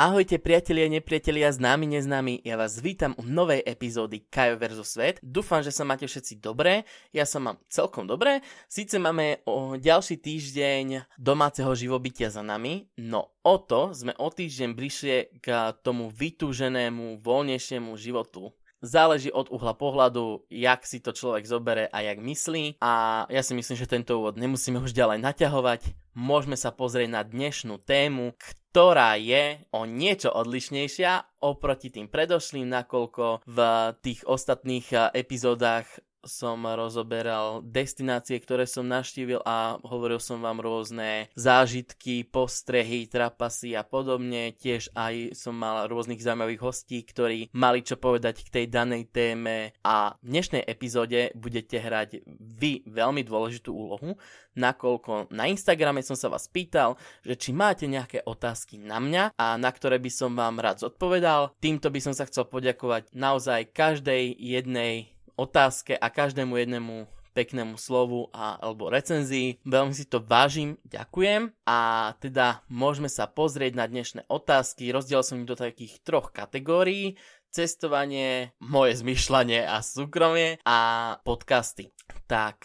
Ahojte priatelia, nepriatelia, známi, neznámi, ja vás vítam u novej epizódy Kajo vs. Svet. Dúfam, že sa máte všetci dobré, ja sa mám celkom dobré. Síce máme o ďalší týždeň domáceho živobytia za nami, no o to sme o týždeň bližšie k tomu vytúženému, voľnejšiemu životu Záleží od uhla pohľadu, jak si to človek zobere a jak myslí. A ja si myslím, že tento úvod nemusíme už ďalej naťahovať. Môžeme sa pozrieť na dnešnú tému, ktorá je o niečo odlišnejšia oproti tým predošlým, nakoľko v tých ostatných eh, epizódach som rozoberal destinácie, ktoré som navštívil a hovoril som vám rôzne zážitky, postrehy, trapasy a podobne. Tiež aj som mal rôznych zaujímavých hostí, ktorí mali čo povedať k tej danej téme a v dnešnej epizóde budete hrať vy veľmi dôležitú úlohu, nakoľko na Instagrame som sa vás pýtal, že či máte nejaké otázky na mňa a na ktoré by som vám rád zodpovedal. Týmto by som sa chcel poďakovať naozaj každej jednej otázke a každému jednému peknému slovu a, alebo recenzii. Veľmi si to vážim, ďakujem. A teda môžeme sa pozrieť na dnešné otázky. Rozdiel som ich do takých troch kategórií. Cestovanie, moje zmyšľanie a súkromie a podcasty. Tak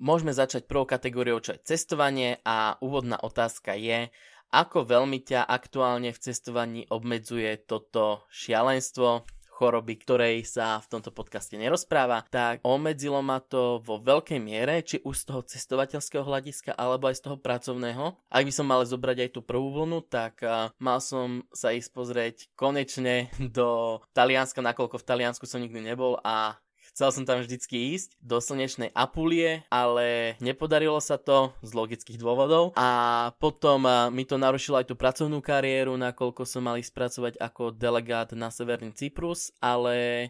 môžeme začať prvou kategóriou, čo je cestovanie a úvodná otázka je, ako veľmi ťa aktuálne v cestovaní obmedzuje toto šialenstvo, choroby, ktorej sa v tomto podcaste nerozpráva, tak obmedzilo ma to vo veľkej miere, či už z toho cestovateľského hľadiska, alebo aj z toho pracovného. Ak by som mal zobrať aj tú prvú vlnu, tak mal som sa ísť pozrieť konečne do Talianska, nakoľko v Taliansku som nikdy nebol a Chcel som tam vždycky ísť do slnečnej Apulie, ale nepodarilo sa to z logických dôvodov a potom mi to narušilo aj tú pracovnú kariéru, nakoľko som mal ísť pracovať ako delegát na Severný Cyprus, ale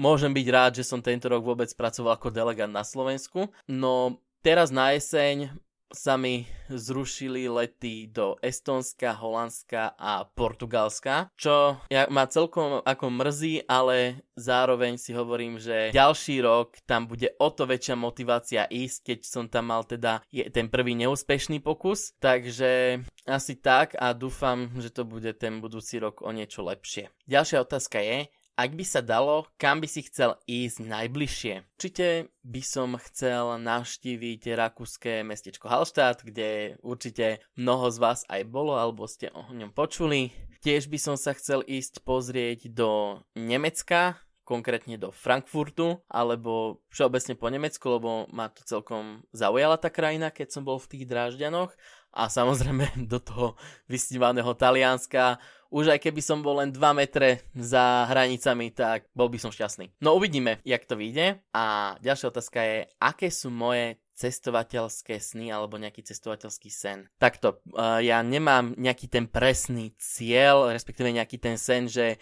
môžem byť rád, že som tento rok vôbec pracoval ako delegát na Slovensku. No teraz na jeseň sa mi zrušili lety do Estónska, Holandska a Portugalska, čo ja, ma celkom ako mrzí, ale zároveň si hovorím, že ďalší rok tam bude o to väčšia motivácia ísť, keď som tam mal teda je ten prvý neúspešný pokus, takže asi tak a dúfam, že to bude ten budúci rok o niečo lepšie. Ďalšia otázka je, ak by sa dalo, kam by si chcel ísť najbližšie? Určite by som chcel navštíviť rakúske mestečko Hallstatt, kde určite mnoho z vás aj bolo alebo ste o ňom počuli. Tiež by som sa chcel ísť pozrieť do Nemecka, konkrétne do Frankfurtu, alebo všeobecne po Nemecku, lebo ma to celkom zaujala tá krajina, keď som bol v tých drážďanoch a samozrejme do toho vysnívaného Talianska už aj keby som bol len 2 metre za hranicami, tak bol by som šťastný. No uvidíme, jak to vyjde. A ďalšia otázka je, aké sú moje cestovateľské sny alebo nejaký cestovateľský sen. Takto, uh, ja nemám nejaký ten presný cieľ, respektíve nejaký ten sen, že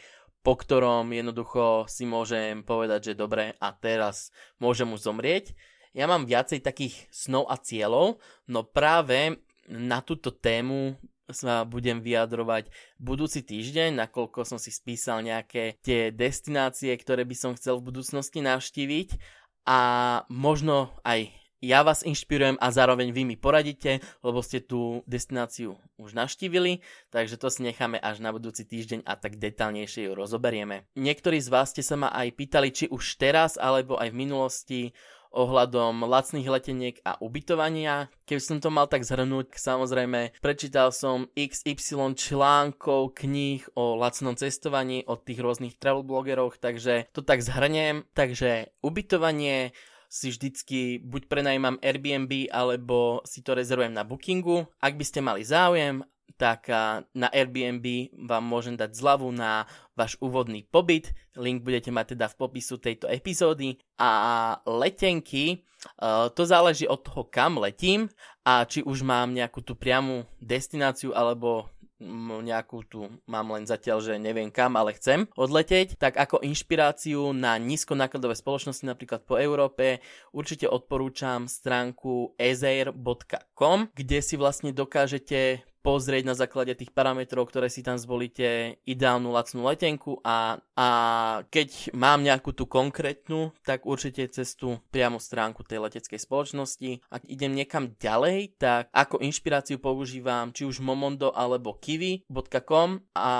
po ktorom jednoducho si môžem povedať, že dobre a teraz môžem už zomrieť. Ja mám viacej takých snov a cieľov, no práve na túto tému sa budem vyjadrovať budúci týždeň, nakoľko som si spísal nejaké tie destinácie, ktoré by som chcel v budúcnosti navštíviť a možno aj ja vás inšpirujem a zároveň vy mi poradíte, lebo ste tú destináciu už navštívili, takže to si necháme až na budúci týždeň a tak detálnejšie ju rozoberieme. Niektorí z vás ste sa ma aj pýtali, či už teraz alebo aj v minulosti ohľadom lacných leteniek a ubytovania. Keby som to mal tak zhrnúť, samozrejme prečítal som XY článkov, kníh o lacnom cestovaní od tých rôznych travel blogerov, takže to tak zhrniem. Takže ubytovanie si vždycky buď prenajímam Airbnb alebo si to rezervujem na Bookingu. Ak by ste mali záujem, tak na Airbnb vám môžem dať zľavu na váš úvodný pobyt. Link budete mať teda v popisu tejto epizódy. A letenky, to záleží od toho, kam letím a či už mám nejakú tú priamu destináciu alebo nejakú tu mám len zatiaľ, že neviem kam, ale chcem odleteť, tak ako inšpiráciu na nízkonákladové spoločnosti napríklad po Európe určite odporúčam stránku ezair.com, kde si vlastne dokážete pozrieť na základe tých parametrov, ktoré si tam zvolíte ideálnu lacnú letenku a, a keď mám nejakú tú konkrétnu, tak určite cez tú priamu stránku tej leteckej spoločnosti. Ak idem niekam ďalej, tak ako inšpiráciu používam či už Momondo alebo kiwi.com, a,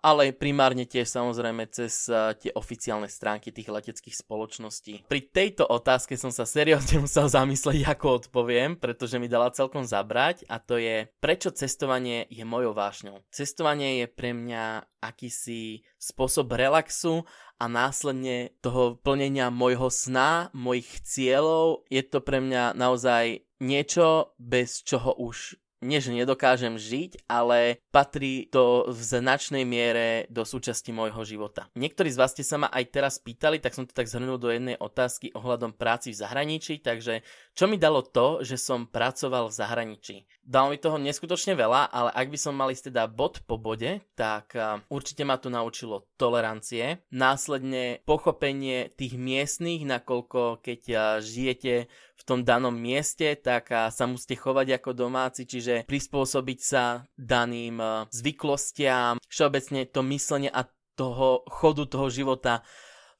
ale primárne tiež samozrejme cez uh, tie oficiálne stránky tých leteckých spoločností. Pri tejto otázke som sa seriózne musel zamyslieť, ako odpoviem, pretože mi dala celkom zabrať a to je, prečo cestovať cestovanie je mojou vášňou. Cestovanie je pre mňa akýsi spôsob relaxu a následne toho plnenia môjho sna, mojich cieľov. Je to pre mňa naozaj niečo, bez čoho už nie že nedokážem žiť, ale patrí to v značnej miere do súčasti môjho života. Niektorí z vás ste sa ma aj teraz pýtali, tak som to tak zhrnul do jednej otázky ohľadom práci v zahraničí, takže čo mi dalo to, že som pracoval v zahraničí? Dalo mi toho neskutočne veľa, ale ak by som mal teda bod po bode, tak určite ma to naučilo tolerancie, následne pochopenie tých miestných, nakoľko keď žijete v tom danom mieste, tak sa musíte chovať ako domáci, čiže prispôsobiť sa daným zvyklostiam, všeobecne to myslenie a toho chodu toho života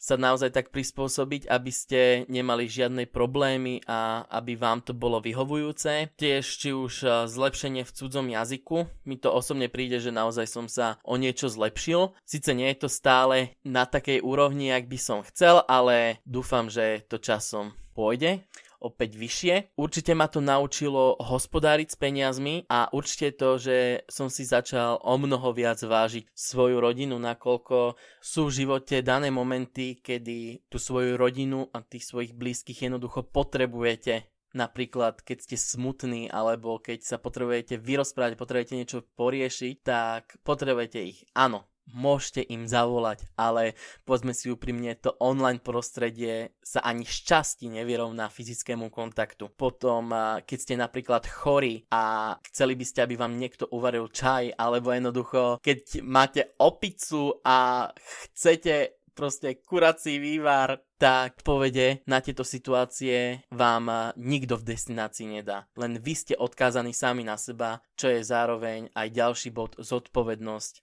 sa naozaj tak prispôsobiť, aby ste nemali žiadne problémy a aby vám to bolo vyhovujúce. Tiež či už zlepšenie v cudzom jazyku, mi to osobne príde, že naozaj som sa o niečo zlepšil. Sice nie je to stále na takej úrovni, ak by som chcel, ale dúfam, že to časom pôjde opäť vyššie. Určite ma to naučilo hospodáriť s peniazmi a určite to, že som si začal o mnoho viac vážiť svoju rodinu, nakoľko sú v živote dané momenty, kedy tú svoju rodinu a tých svojich blízkych jednoducho potrebujete Napríklad, keď ste smutní, alebo keď sa potrebujete vyrozprávať, potrebujete niečo poriešiť, tak potrebujete ich. Áno, môžete im zavolať, ale povedzme si úprimne, to online prostredie sa ani šťastí nevyrovná fyzickému kontaktu. Potom, keď ste napríklad chorí a chceli by ste, aby vám niekto uvaril čaj, alebo jednoducho, keď máte opicu a chcete proste kurací vývar, tak povede na tieto situácie vám nikto v destinácii nedá. Len vy ste odkázaní sami na seba, čo je zároveň aj ďalší bod zodpovednosť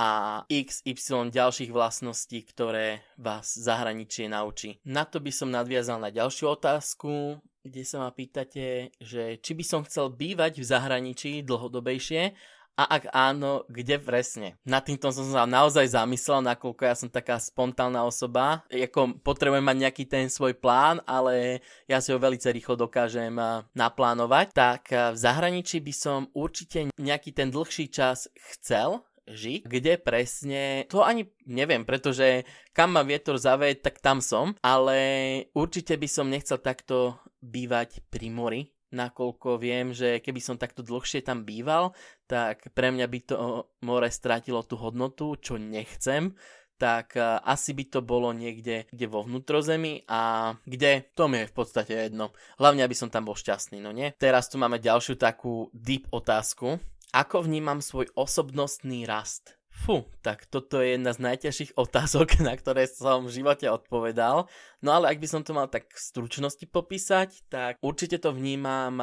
a XY ďalších vlastností, ktoré vás zahraničie naučí. Na to by som nadviazal na ďalšiu otázku, kde sa ma pýtate, že či by som chcel bývať v zahraničí dlhodobejšie a ak áno, kde presne? Nad týmto som sa naozaj zamyslel, nakoľko ja som taká spontánna osoba. Jako potrebujem mať nejaký ten svoj plán, ale ja si ho veľmi rýchlo dokážem naplánovať. Tak v zahraničí by som určite nejaký ten dlhší čas chcel, žiť, kde presne, to ani neviem, pretože kam ma vietor zavie, tak tam som, ale určite by som nechcel takto bývať pri mori, nakoľko viem, že keby som takto dlhšie tam býval, tak pre mňa by to more stratilo tú hodnotu, čo nechcem, tak asi by to bolo niekde kde vo vnútrozemí a kde, to mi je v podstate jedno. Hlavne, aby som tam bol šťastný, no nie? Teraz tu máme ďalšiu takú deep otázku, ako vnímam svoj osobnostný rast? Fú, tak toto je jedna z najťažších otázok, na ktoré som v živote odpovedal. No ale ak by som to mal tak v stručnosti popísať, tak určite to vnímam,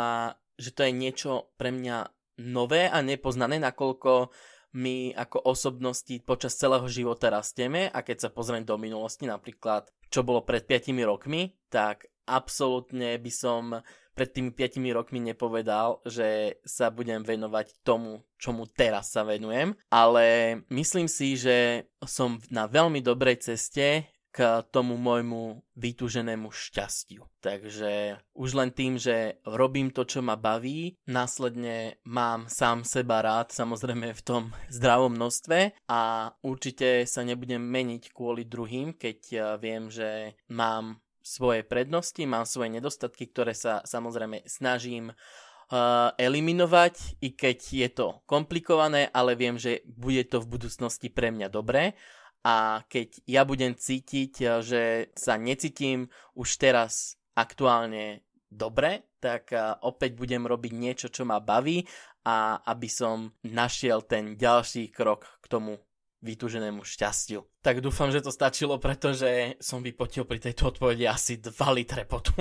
že to je niečo pre mňa nové a nepoznané, nakoľko my ako osobnosti počas celého života rastieme a keď sa pozriem do minulosti, napríklad čo bolo pred 5 rokmi, tak absolútne by som pred tými 5 rokmi nepovedal, že sa budem venovať tomu, čomu teraz sa venujem, ale myslím si, že som na veľmi dobrej ceste k tomu môjmu vytúženému šťastiu. Takže už len tým, že robím to, čo ma baví, následne mám sám seba rád, samozrejme v tom zdravom množstve a určite sa nebudem meniť kvôli druhým, keď viem, že mám svoje prednosti, mám svoje nedostatky, ktoré sa samozrejme snažím uh, eliminovať, i keď je to komplikované, ale viem, že bude to v budúcnosti pre mňa dobré. A keď ja budem cítiť, uh, že sa necítim už teraz aktuálne dobre, tak uh, opäť budem robiť niečo, čo ma baví a aby som našiel ten ďalší krok k tomu vytúženému šťastiu. Tak dúfam, že to stačilo, pretože som vypotil pri tejto odpovedi asi 2 litre potu.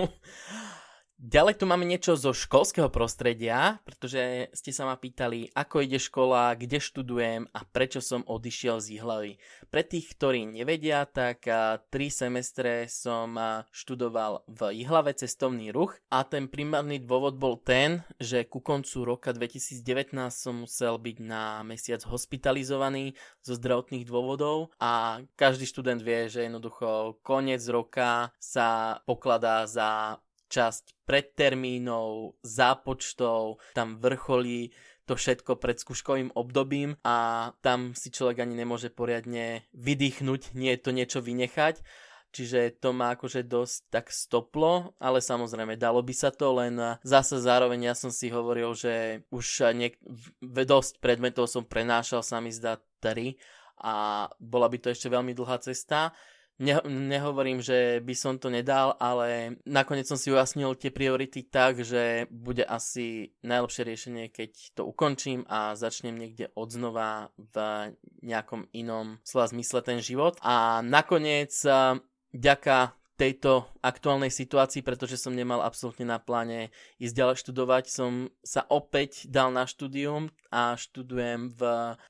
Ďalej tu máme niečo zo školského prostredia, pretože ste sa ma pýtali, ako ide škola, kde študujem a prečo som odišiel z Ihlavy. Pre tých, ktorí nevedia, tak tri semestre som študoval v Ihlave cestovný ruch a ten primárny dôvod bol ten, že ku koncu roka 2019 som musel byť na mesiac hospitalizovaný zo zdravotných dôvodov a každý študent vie, že jednoducho koniec roka sa pokladá za časť pred termínov, zápočtov, tam vrcholí to všetko pred skúškovým obdobím a tam si človek ani nemôže poriadne vydýchnuť, nie je to niečo vynechať. Čiže to má akože dosť tak stoplo, ale samozrejme dalo by sa to, len zase zároveň ja som si hovoril, že už niek- dosť predmetov som prenášal, sa mi zdá 3 a bola by to ešte veľmi dlhá cesta Ne, nehovorím, že by som to nedal, ale nakoniec som si ujasnil tie priority tak, že bude asi najlepšie riešenie, keď to ukončím a začnem niekde odznova v nejakom inom slova zmysle ten život. A nakoniec, ďaká tejto aktuálnej situácii, pretože som nemal absolútne na pláne ísť ďalej študovať, som sa opäť dal na štúdium a študujem v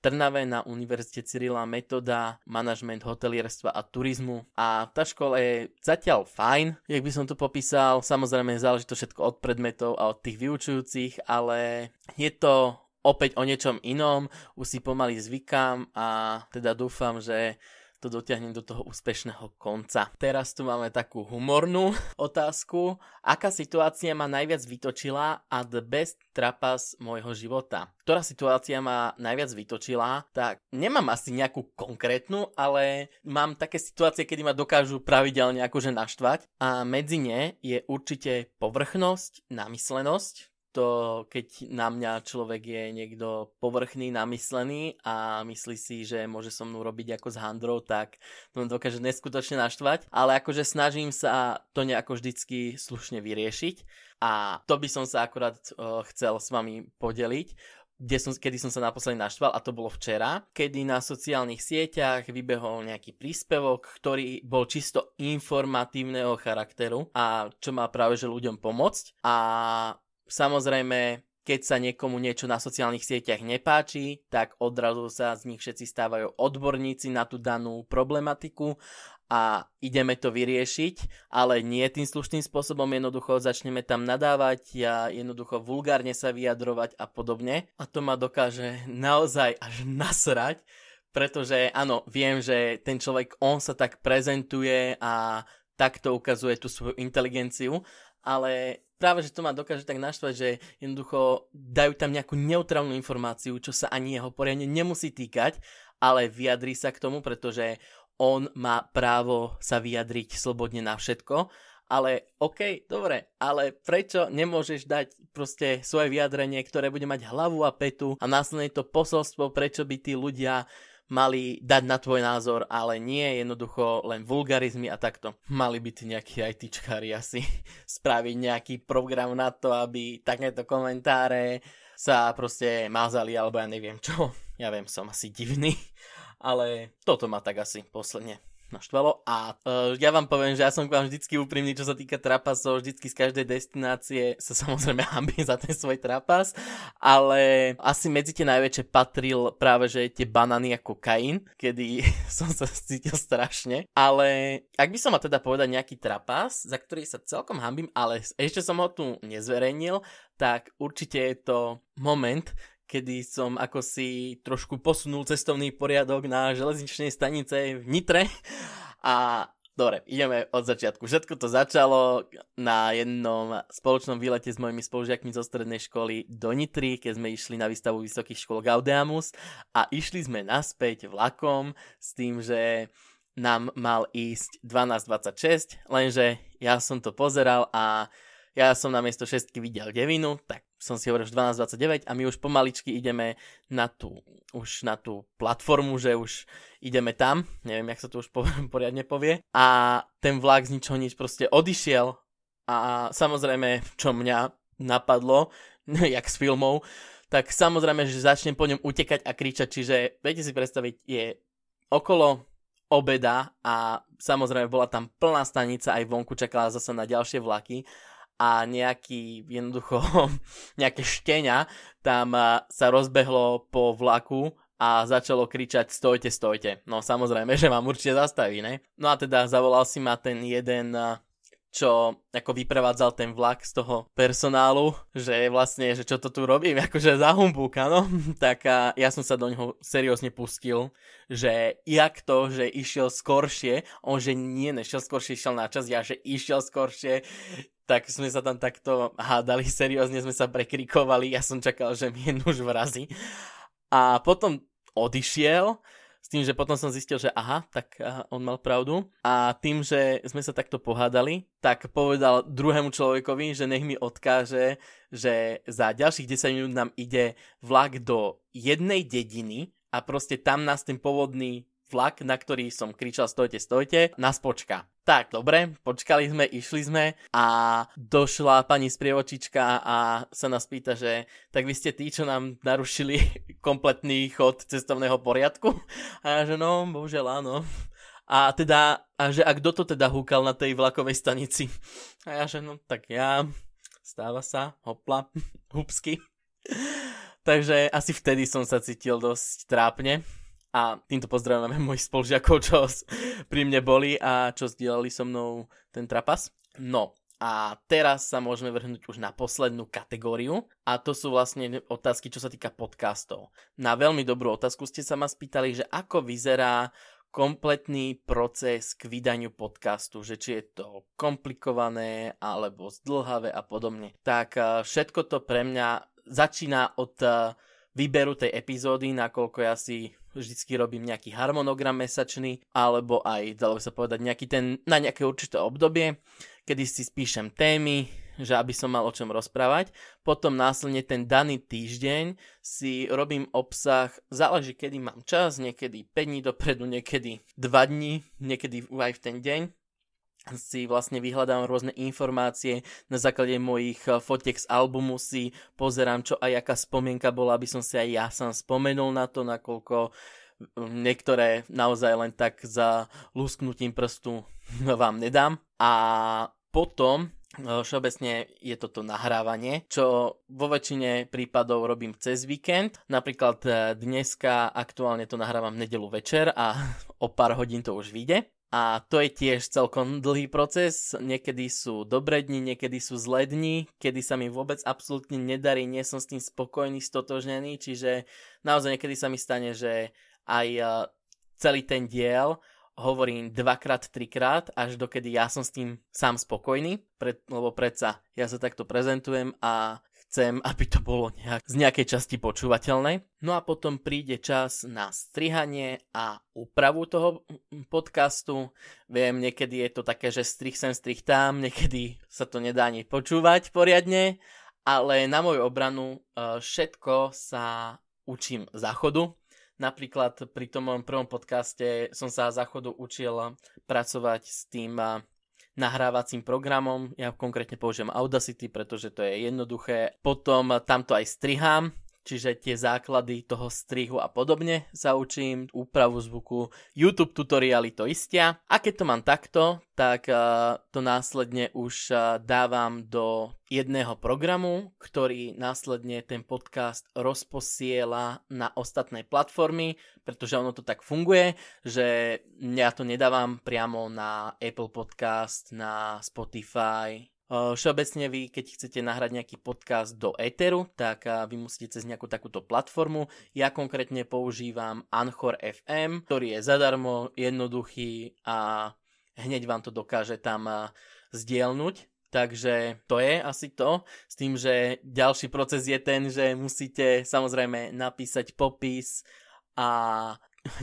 Trnave na Univerzite Cyrila Metoda, manažment hotelierstva a turizmu. A tá škola je zatiaľ fajn, jak by som to popísal. Samozrejme záleží to všetko od predmetov a od tých vyučujúcich, ale je to opäť o niečom inom, už si pomaly zvykám a teda dúfam, že to dotiahnem do toho úspešného konca. Teraz tu máme takú humornú otázku. Aká situácia ma najviac vytočila a the best trapas môjho života? Ktorá situácia ma najviac vytočila? Tak nemám asi nejakú konkrétnu, ale mám také situácie, kedy ma dokážu pravidelne akože naštvať a medzi ne je určite povrchnosť, namyslenosť, to, keď na mňa človek je niekto povrchný, namyslený a myslí si, že môže so mnou robiť ako s handrou, tak to dokáže neskutočne naštvať. Ale akože snažím sa to nejako vždycky slušne vyriešiť a to by som sa akurát uh, chcel s vami podeliť kde som, kedy som sa naposledy naštval a to bolo včera, kedy na sociálnych sieťach vybehol nejaký príspevok, ktorý bol čisto informatívneho charakteru a čo má práve že ľuďom pomôcť a Samozrejme, keď sa niekomu niečo na sociálnych sieťach nepáči, tak odrazu sa z nich všetci stávajú odborníci na tú danú problematiku a ideme to vyriešiť, ale nie tým slušným spôsobom, jednoducho začneme tam nadávať a jednoducho vulgárne sa vyjadrovať a podobne. A to ma dokáže naozaj až nasrať, pretože áno, viem, že ten človek, on sa tak prezentuje a takto ukazuje tú svoju inteligenciu, ale práve, že to ma dokáže tak naštvať, že jednoducho dajú tam nejakú neutrálnu informáciu, čo sa ani jeho poriadne nemusí týkať, ale vyjadrí sa k tomu, pretože on má právo sa vyjadriť slobodne na všetko. Ale OK, dobre, ale prečo nemôžeš dať proste svoje vyjadrenie, ktoré bude mať hlavu a petu a následne to posolstvo, prečo by tí ľudia mali dať na tvoj názor, ale nie jednoducho len vulgarizmy a takto. Mali by tí nejakí ITčkári asi spraviť nejaký program na to, aby takéto komentáre sa proste mazali, alebo ja neviem čo. Ja viem, som asi divný, ale toto ma tak asi posledne naštvalo. A uh, ja vám poviem, že ja som k vám vždycky úprimný, čo sa týka trapasov, vždycky z každej destinácie sa samozrejme hambím za ten svoj trapas, ale asi medzi tie najväčšie patril práve, že tie banany a kokain, kedy som sa cítil strašne, ale ak by som mal teda povedať nejaký trapas, za ktorý sa celkom hambím, ale ešte som ho tu nezverejnil, tak určite je to moment, kedy som ako si trošku posunul cestovný poriadok na železničnej stanice v Nitre a Dobre, ideme od začiatku. Všetko to začalo na jednom spoločnom výlete s mojimi spolužiakmi zo strednej školy do Nitry, keď sme išli na výstavu vysokých škôl Gaudeamus a išli sme naspäť vlakom s tým, že nám mal ísť 12.26, lenže ja som to pozeral a ja som na miesto šestky videl devinu, tak som si hovoril, že 12.29 a my už pomaličky ideme na tú, už na tú platformu, že už ideme tam, neviem, jak sa to už po, poriadne povie. A ten vlak z ničoho nič proste odišiel. A samozrejme, čo mňa napadlo, jak s filmov, tak samozrejme, že začnem po ňom utekať a kričať, čiže viete si predstaviť, je okolo obeda a samozrejme bola tam plná stanica, aj vonku čakala zase na ďalšie vlaky a nejaký jednoducho nejaké štenia tam sa rozbehlo po vlaku a začalo kričať stojte, stojte. No samozrejme, že vám určite zastaví, ne? No a teda zavolal si ma ten jeden čo ako vyprevádzal ten vlak z toho personálu, že vlastne, že čo to tu robím, akože za humbúka, no. tak a ja som sa do neho seriózne pustil, že jak to, že išiel skoršie, on že nie, nešiel skoršie, išiel na čas, ja že išiel skoršie, tak sme sa tam takto hádali, seriózne sme sa prekrikovali, ja som čakal, že mi je už vrazí. A potom odišiel, s tým, že potom som zistil, že aha, tak on mal pravdu. A tým, že sme sa takto pohádali, tak povedal druhému človekovi, že nech mi odkáže, že za ďalších 10 minút nám ide vlak do jednej dediny a proste tam nás ten pôvodný vlak, na ktorý som kričal stojte, stojte, nás počka. Tak, dobre, počkali sme, išli sme a došla pani sprievočička a sa nás pýta, že tak vy ste tí, čo nám narušili kompletný chod cestovného poriadku? A ja, že no, bohužiaľ áno. A teda, a že a kto to teda húkal na tej vlakovej stanici? A ja, že no, tak ja, stáva sa, hopla, hupsky. Takže asi vtedy som sa cítil dosť trápne a týmto pozdravujeme mojich spolužiakov, čo pri mne boli a čo zdieľali so mnou ten trapas. No, a teraz sa môžeme vrhnúť už na poslednú kategóriu a to sú vlastne otázky, čo sa týka podcastov. Na veľmi dobrú otázku ste sa ma spýtali, že ako vyzerá kompletný proces k vydaniu podcastu, že či je to komplikované alebo zdlhavé a podobne. Tak všetko to pre mňa začína od výberu tej epizódy, nakoľko ja si vždycky robím nejaký harmonogram mesačný, alebo aj, dalo by sa povedať, nejaký ten, na nejaké určité obdobie, kedy si spíšem témy, že aby som mal o čom rozprávať. Potom následne ten daný týždeň si robím obsah, záleží kedy mám čas, niekedy 5 dní dopredu, niekedy 2 dní, niekedy aj v ten deň si vlastne vyhľadám rôzne informácie, na základe mojich eh, fotiek z albumu si pozerám, čo aj aká spomienka bola, aby som si aj ja sám spomenul na to, nakoľko mm, niektoré naozaj len tak za lusknutím prstu vám nedám. A potom eh, všeobecne je toto nahrávanie, čo vo väčšine prípadov robím cez víkend. Napríklad eh, dneska aktuálne to nahrávam v nedelu večer a o pár hodín to už vyjde. A to je tiež celkom dlhý proces. Niekedy sú dobré dni, niekedy sú zlé dni, kedy sa mi vôbec absolútne nedarí, nie som s tým spokojný, stotožnený, čiže naozaj niekedy sa mi stane, že aj celý ten diel hovorím dvakrát, trikrát, až dokedy ja som s tým sám spokojný, pred, lebo predsa ja sa takto prezentujem a chcem, aby to bolo nejak, z nejakej časti počúvateľné. No a potom príde čas na strihanie a úpravu toho podcastu. Viem, niekedy je to také, že strih sem, strih tam, niekedy sa to nedá ani počúvať poriadne, ale na moju obranu e, všetko sa učím záchodu. Napríklad pri tom mojom prvom podcaste som sa záchodu učil pracovať s tým nahrávacím programom. Ja konkrétne použijem Audacity, pretože to je jednoduché. Potom tamto aj strihám, čiže tie základy toho strihu a podobne sa učím, úpravu zvuku, YouTube tutoriály to istia. A keď to mám takto, tak uh, to následne už uh, dávam do jedného programu, ktorý následne ten podcast rozposiela na ostatné platformy, pretože ono to tak funguje, že ja to nedávam priamo na Apple Podcast, na Spotify, Všeobecne vy, keď chcete nahrať nejaký podcast do Etheru, tak vy musíte cez nejakú takúto platformu. Ja konkrétne používam Anchor FM, ktorý je zadarmo, jednoduchý a hneď vám to dokáže tam zdieľnuť. Takže to je asi to, s tým, že ďalší proces je ten, že musíte samozrejme napísať popis a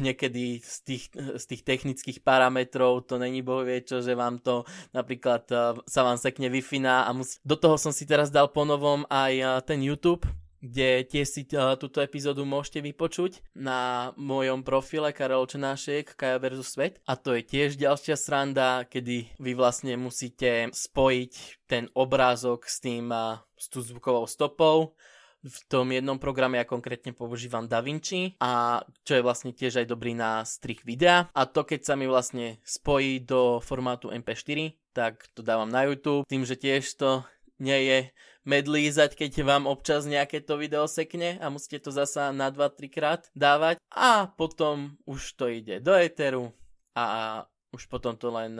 niekedy z tých, z tých technických parametrov to není bohvie čo, že vám to napríklad uh, sa vám sekne wi a musí... do toho som si teraz dal ponovom aj uh, ten YouTube, kde tiež si uh, túto epizódu môžete vypočuť na mojom profile Karol Čenášek, Kaja versus Svet. A to je tiež ďalšia sranda, kedy vy vlastne musíte spojiť ten obrázok s tým, uh, s tú zvukovou stopou v tom jednom programe ja konkrétne používam DaVinci a čo je vlastne tiež aj dobrý na strich videa. A to keď sa mi vlastne spojí do formátu MP4, tak to dávam na YouTube, tým, že tiež to nie je medlízať, keď vám občas nejaké to video sekne a musíte to zasa na 2-3 krát dávať. A potom už to ide do Eteru a už potom to len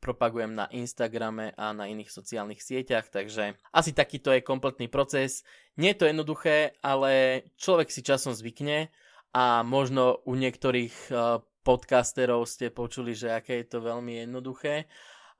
propagujem na Instagrame a na iných sociálnych sieťach, takže asi takýto je kompletný proces. Nie je to jednoduché, ale človek si časom zvykne a možno u niektorých podcasterov ste počuli, že aké je to veľmi jednoduché,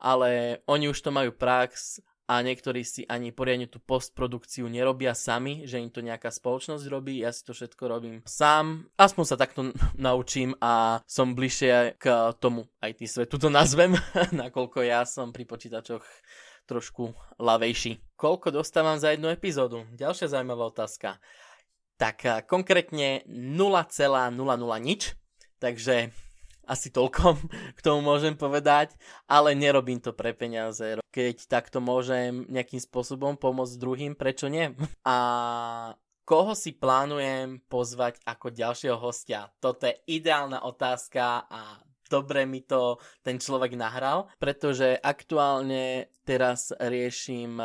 ale oni už to majú prax a niektorí si ani poriadne tú postprodukciu nerobia sami, že im to nejaká spoločnosť robí, ja si to všetko robím sám. Aspoň sa takto naučím a som bližšie k tomu aj tý svetu to nazvem, nakoľko ja som pri počítačoch trošku lavejší. Koľko dostávam za jednu epizódu? Ďalšia zaujímavá otázka. Tak konkrétne 0,00 nič, takže asi toľko k tomu môžem povedať, ale nerobím to pre peniaze. Keď takto môžem nejakým spôsobom pomôcť druhým, prečo nie? A koho si plánujem pozvať ako ďalšieho hostia? Toto je ideálna otázka a dobre mi to ten človek nahral, pretože aktuálne teraz riešim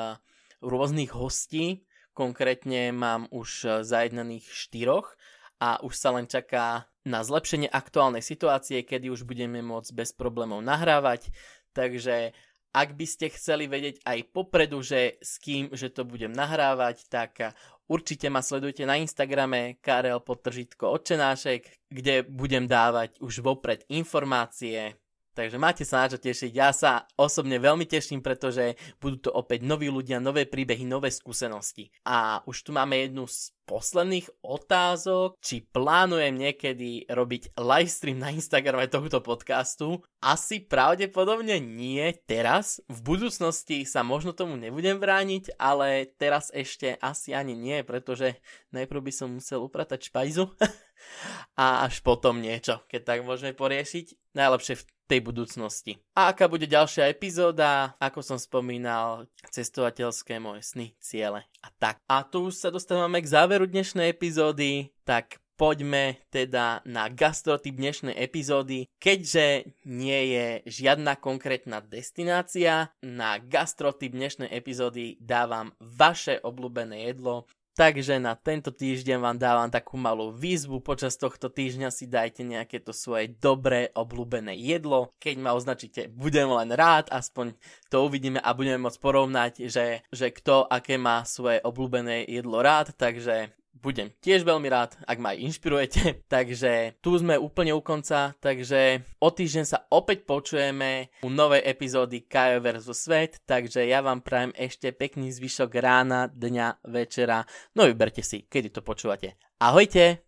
rôznych hostí, konkrétne mám už zajednaných štyroch a už sa len čaká na zlepšenie aktuálnej situácie, kedy už budeme môcť bez problémov nahrávať. Takže ak by ste chceli vedieť aj popredu, že s kým, že to budem nahrávať, tak určite ma sledujte na Instagrame Karel Potržitko Očenášek, kde budem dávať už vopred informácie Takže máte sa na čo tešiť. Ja sa osobne veľmi teším, pretože budú to opäť noví ľudia, nové príbehy, nové skúsenosti. A už tu máme jednu z posledných otázok, či plánujem niekedy robiť livestream na Instagrame tohto podcastu. Asi pravdepodobne nie teraz. V budúcnosti sa možno tomu nebudem brániť, ale teraz ešte asi ani nie, pretože najprv by som musel upratať špajzu a až potom niečo, keď tak môžeme poriešiť. Najlepšie v tej budúcnosti. A aká bude ďalšia epizóda, ako som spomínal, cestovateľské moje sny, ciele a tak. A tu už sa dostávame k záveru dnešnej epizódy, tak poďme teda na gastrotyp dnešnej epizódy. Keďže nie je žiadna konkrétna destinácia, na gastrotyp dnešnej epizódy dávam vaše obľúbené jedlo, Takže na tento týždeň vám dávam takú malú výzvu. Počas tohto týždňa si dajte nejaké to svoje dobré, obľúbené jedlo. Keď ma označíte, budem len rád, aspoň to uvidíme a budeme môcť porovnať, že, že kto aké má svoje obľúbené jedlo rád. Takže budem tiež veľmi rád, ak ma aj inšpirujete. Takže tu sme úplne u konca, takže o týždeň sa opäť počujeme u novej epizódy Kajo vs. Svet, takže ja vám prajem ešte pekný zvyšok rána, dňa, večera, no vyberte si, kedy to počúvate. Ahojte!